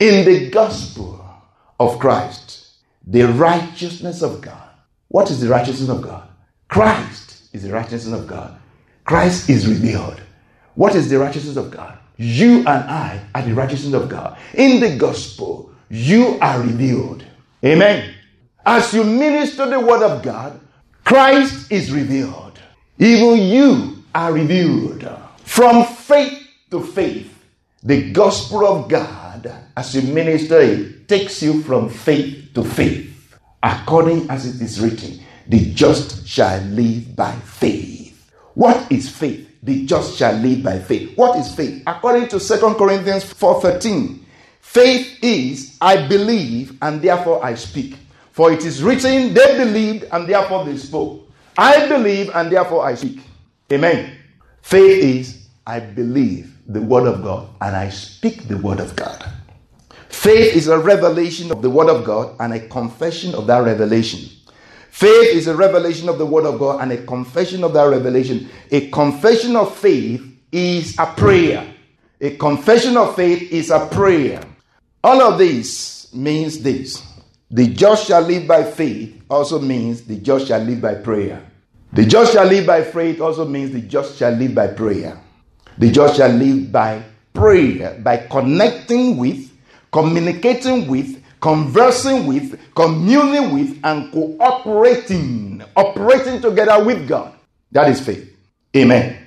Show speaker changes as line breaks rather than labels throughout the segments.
In the gospel of Christ, the righteousness of God. What is the righteousness of God? Christ is the righteousness of God. Christ is revealed. What is the righteousness of God? You and I are the righteousness of God. In the gospel, you are revealed. Amen. As you minister the word of God, Christ is revealed. Even you are revealed. From faith to faith, the gospel of God, as you minister it, takes you from faith to faith. According as it is written, the just shall live by faith. What is faith? The just shall live by faith. What is faith? According to 2 Corinthians 4:13, faith is I believe and therefore I speak. For it is written, they believed and therefore they spoke. I believe and therefore I speak. Amen. Faith is I believe the word of God and I speak the word of God. Faith is a revelation of the word of God and a confession of that revelation. Faith is a revelation of the word of God and a confession of that revelation. A confession of faith is a prayer. A confession of faith is a prayer. All of this means this. The just shall live by faith also means the just shall live by prayer. The just shall live by faith also means the just shall live by prayer. The just shall live by prayer, by connecting with, communicating with, conversing with, communing with, and cooperating, operating together with God. That is faith. Amen.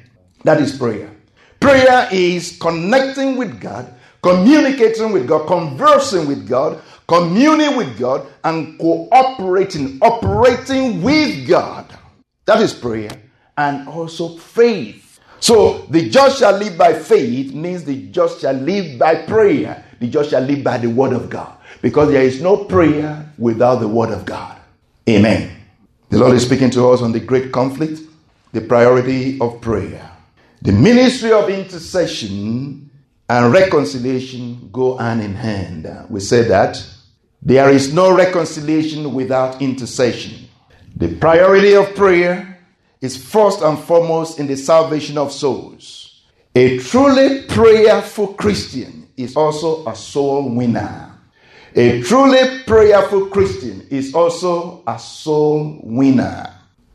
That is prayer. Prayer is connecting with God, communicating with God, conversing with God, communing with God, and cooperating, operating with God. That is prayer. And also faith so the just shall live by faith means the just shall live by prayer. The just shall live by the word of God. Because there is no prayer without the word of God. Amen. The Lord is speaking to us on the great conflict, the priority of prayer. The ministry of intercession and reconciliation go hand in hand. We say that there is no reconciliation without intercession. The priority of prayer is first and foremost in the salvation of souls. A truly prayerful Christian is also a soul winner. A truly prayerful Christian is also a soul winner.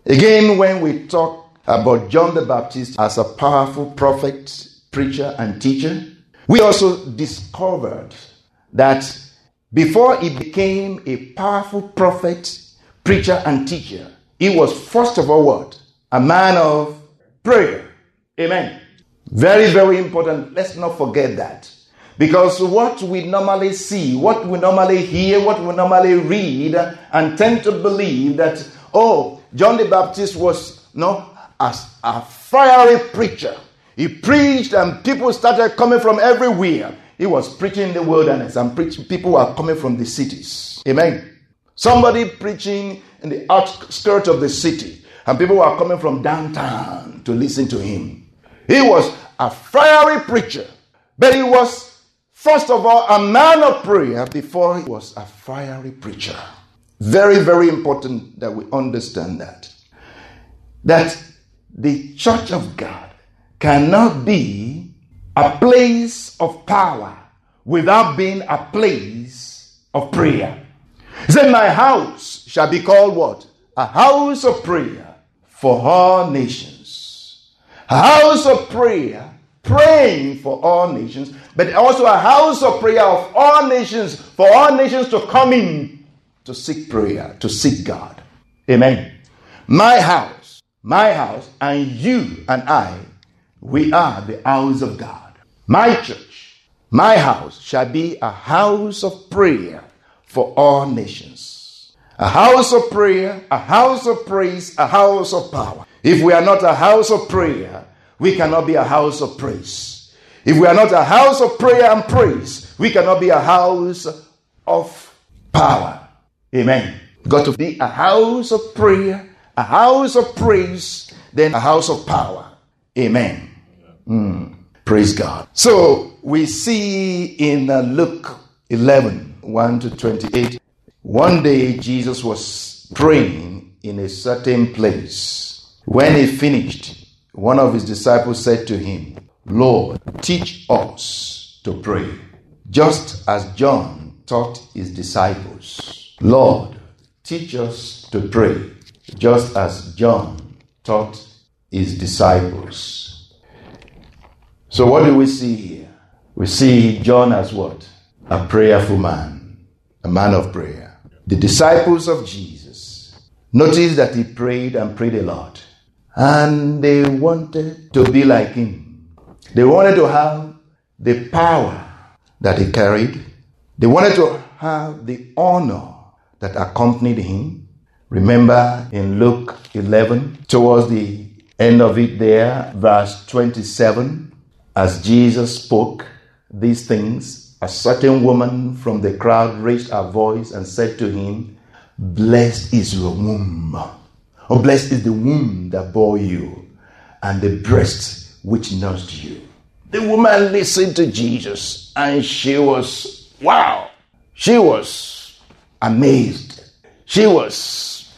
Again, when we talk about John the Baptist as a powerful prophet, preacher, and teacher, we also discovered that before he became a powerful prophet, preacher, and teacher, he was first of all what? A man of prayer. Amen. Very, very important. Let's not forget that. Because what we normally see, what we normally hear, what we normally read, and tend to believe that, oh, John the Baptist was no as a fiery preacher. He preached, and people started coming from everywhere. He was preaching in the wilderness, and preach, people were coming from the cities. Amen. Somebody preaching in the outskirts of the city and people were coming from downtown to listen to him. He was a fiery preacher, but he was, first of all, a man of prayer before he was a fiery preacher. Very, very important that we understand that. That the church of God cannot be a place of power without being a place of prayer. He said, My house shall be called what? A house of prayer for all nations. A house of prayer, praying for all nations, but also a house of prayer of all nations, for all nations to come in to seek prayer, to seek God. Amen. My house, my house, and you and I, we are the house of God. My church, my house shall be a house of prayer for all nations a house of prayer, a house of praise, a house of power. If we are not a house of prayer, we cannot be a house of praise. If we are not a house of prayer and praise, We cannot be a house of power. Amen. Got to be a house of prayer, a house of praise, then a house of power. Amen. Mm. Praise God. So we see in uh, Luke 11 1 to 28, one day Jesus was praying in a certain place. When he finished, one of his disciples said to him, Lord, teach us to pray, just as John taught his disciples. Lord, teach us to pray, just as John taught his disciples. So, what do we see here? We see John as what? A prayerful man, a man of prayer. The disciples of Jesus notice that he prayed and prayed a lot, and they wanted to be like him. They wanted to have the power that he carried, they wanted to have the honor that accompanied him. Remember in Luke 11, towards the end of it there, verse 27, as Jesus spoke these things, a certain woman from the crowd raised her voice and said to him, Blessed is your womb, or blessed is the womb that bore you, and the breast which nursed you. The woman listened to Jesus and she was, wow, she was amazed. She was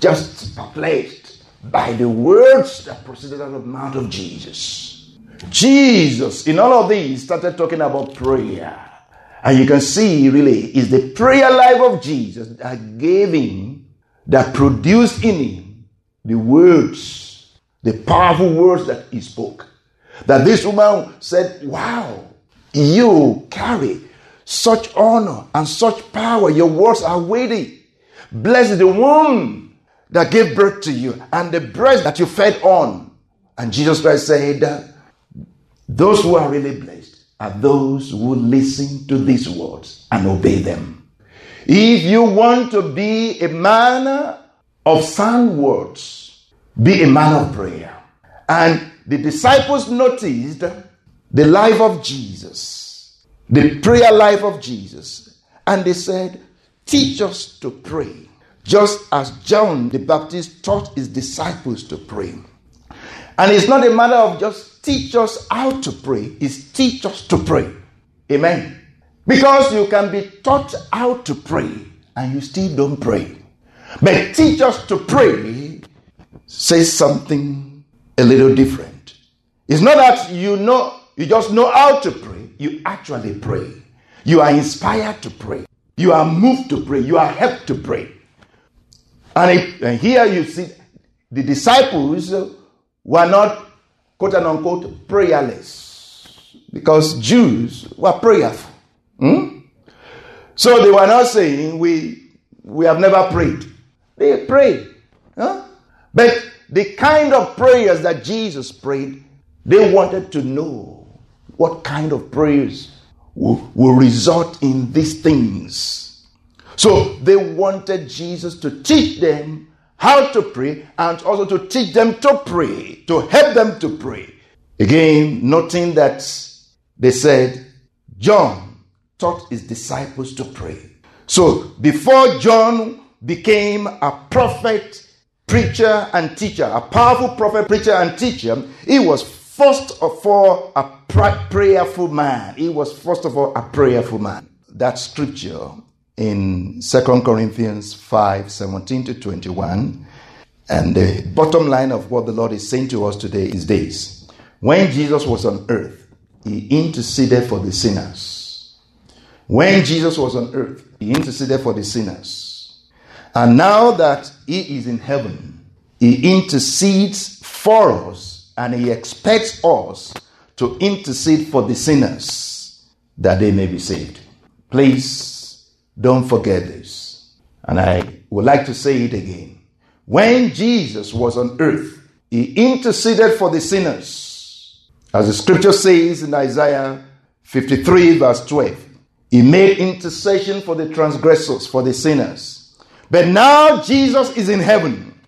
just perplexed by the words that proceeded out of the mouth of Jesus. Jesus, in all of these, started talking about prayer. And you can see, really, is the prayer life of Jesus that gave him, that produced in him the words, the powerful words that he spoke. That this woman said, Wow, you carry such honor and such power. Your words are weighty. Blessed the womb that gave birth to you and the breast that you fed on. And Jesus Christ said, Those who are really blessed are those who listen to these words and obey them. If you want to be a man of sound words, be a man of prayer. And the disciples noticed the life of Jesus, the prayer life of Jesus, and they said, Teach us to pray, just as John the Baptist taught his disciples to pray. And it's not a matter of just teach us how to pray, it's teach us to pray. Amen. Because you can be taught how to pray and you still don't pray. But teach us to pray says something a little different. It's not that you know, you just know how to pray, you actually pray. You are inspired to pray. You are moved to pray. You are helped to pray. And, and here you see the disciples were not quote unquote prayerless because Jews were prayerful. Hmm? So they were not saying we we have never prayed. They prayed. Huh? But the kind of prayers that Jesus prayed, they wanted to know what kind of prayers will, will result in these things. So they wanted Jesus to teach them how to pray and also to teach them to pray, to help them to pray. Again, noting that they said, John taught his disciples to pray. So before John became a prophet, preacher, and teacher, a powerful prophet, preacher, and teacher, he was first of all a prayerful man. He was first of all a prayerful man. That scripture in Second Corinthians 5 17 to 21. And the bottom line of what the Lord is saying to us today is this When Jesus was on earth, he interceded for the sinners. When Jesus was on earth, he interceded for the sinners. And now that he is in heaven, he intercedes for us and he expects us to intercede for the sinners that they may be saved. Please don't forget this. And I would like to say it again. When Jesus was on earth, he interceded for the sinners. As the scripture says in Isaiah 53, verse 12, he made intercession for the transgressors, for the sinners. But now Jesus is in heaven,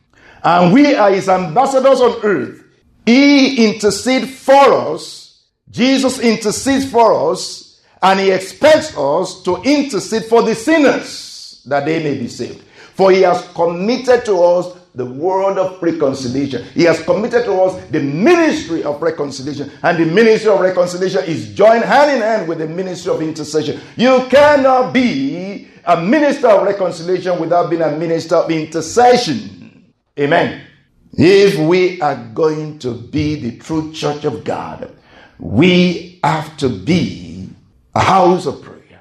and we are his ambassadors on earth. He intercedes for us. Jesus intercedes for us And he expects us to intercede for the sinners that they may be saved. For he has committed to us the word of reconciliation. He has committed to us the ministry of reconciliation. And the ministry of reconciliation is joined hand in hand with the ministry of intercession. You cannot be a minister of reconciliation without being a minister of intercession. Amen. If we are going to be the true church of God, we have to be a house of prayer.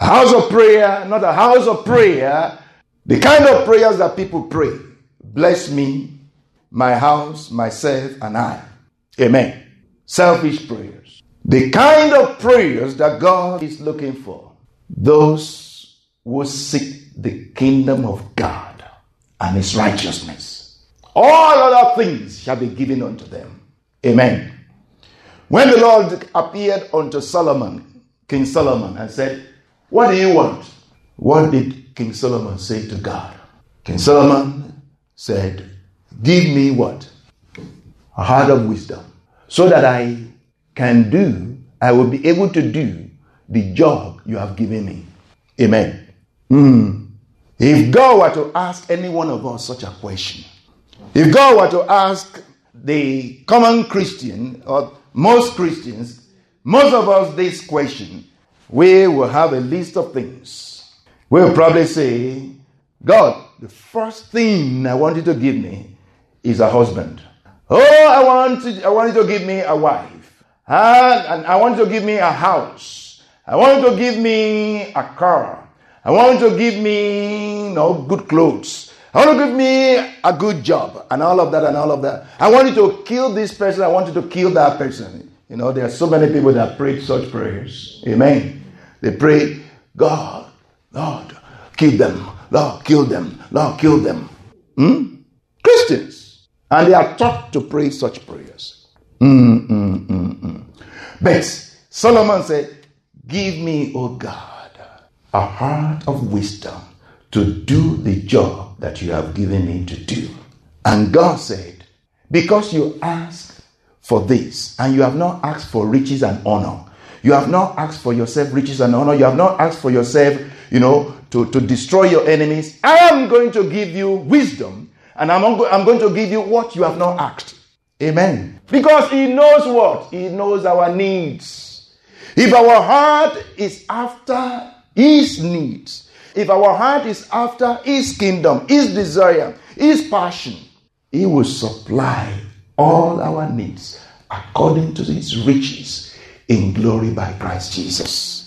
A house of prayer, not a house of prayer, the kind of prayers that people pray. Bless me, my house, myself, and I. Amen. Selfish prayers. The kind of prayers that God is looking for. Those who seek the kingdom of God and his righteousness. All other things shall be given unto them. Amen. When the Lord appeared unto Solomon, King Solomon, and said, What do you want? What did King Solomon say to God? King Solomon said, Give me what? A heart of wisdom, so that I can do, I will be able to do the job you have given me. Amen. Mm. If God were to ask any one of us such a question, if God were to ask the common Christian or most Christians, most of us, this question, we will have a list of things. We'll probably say, God, the first thing I want you to give me is a husband. Oh, I want, to, I want you to give me a wife. And, and I want you to give me a house. I want you to give me a car. I want you to give me you know, good clothes. I want you to give me a good job and all of that and all of that. I want you to kill this person. I want you to kill that person. You know, there are so many people that pray such prayers. Amen. They pray, God, Lord, kill them. Lord, kill them. Lord, kill them. Hmm? Christians. And they are taught to pray such prayers. Mm, mm, mm. But Solomon said, Give me, O God, a heart of wisdom to do the job that you have given me to do. And God said, Because you ask for this, and you have not asked for riches and honor, you have not asked for yourself riches and honor, you have not asked for yourself, you know, to, to destroy your enemies. I am going to give you wisdom, and I'm, I'm going to give you what you have not asked. Amen. Because He knows what? He knows our needs. If our heart is after His needs, if our heart is after His kingdom, His desire, His passion, He will supply all our needs according to His riches in glory by Christ Jesus.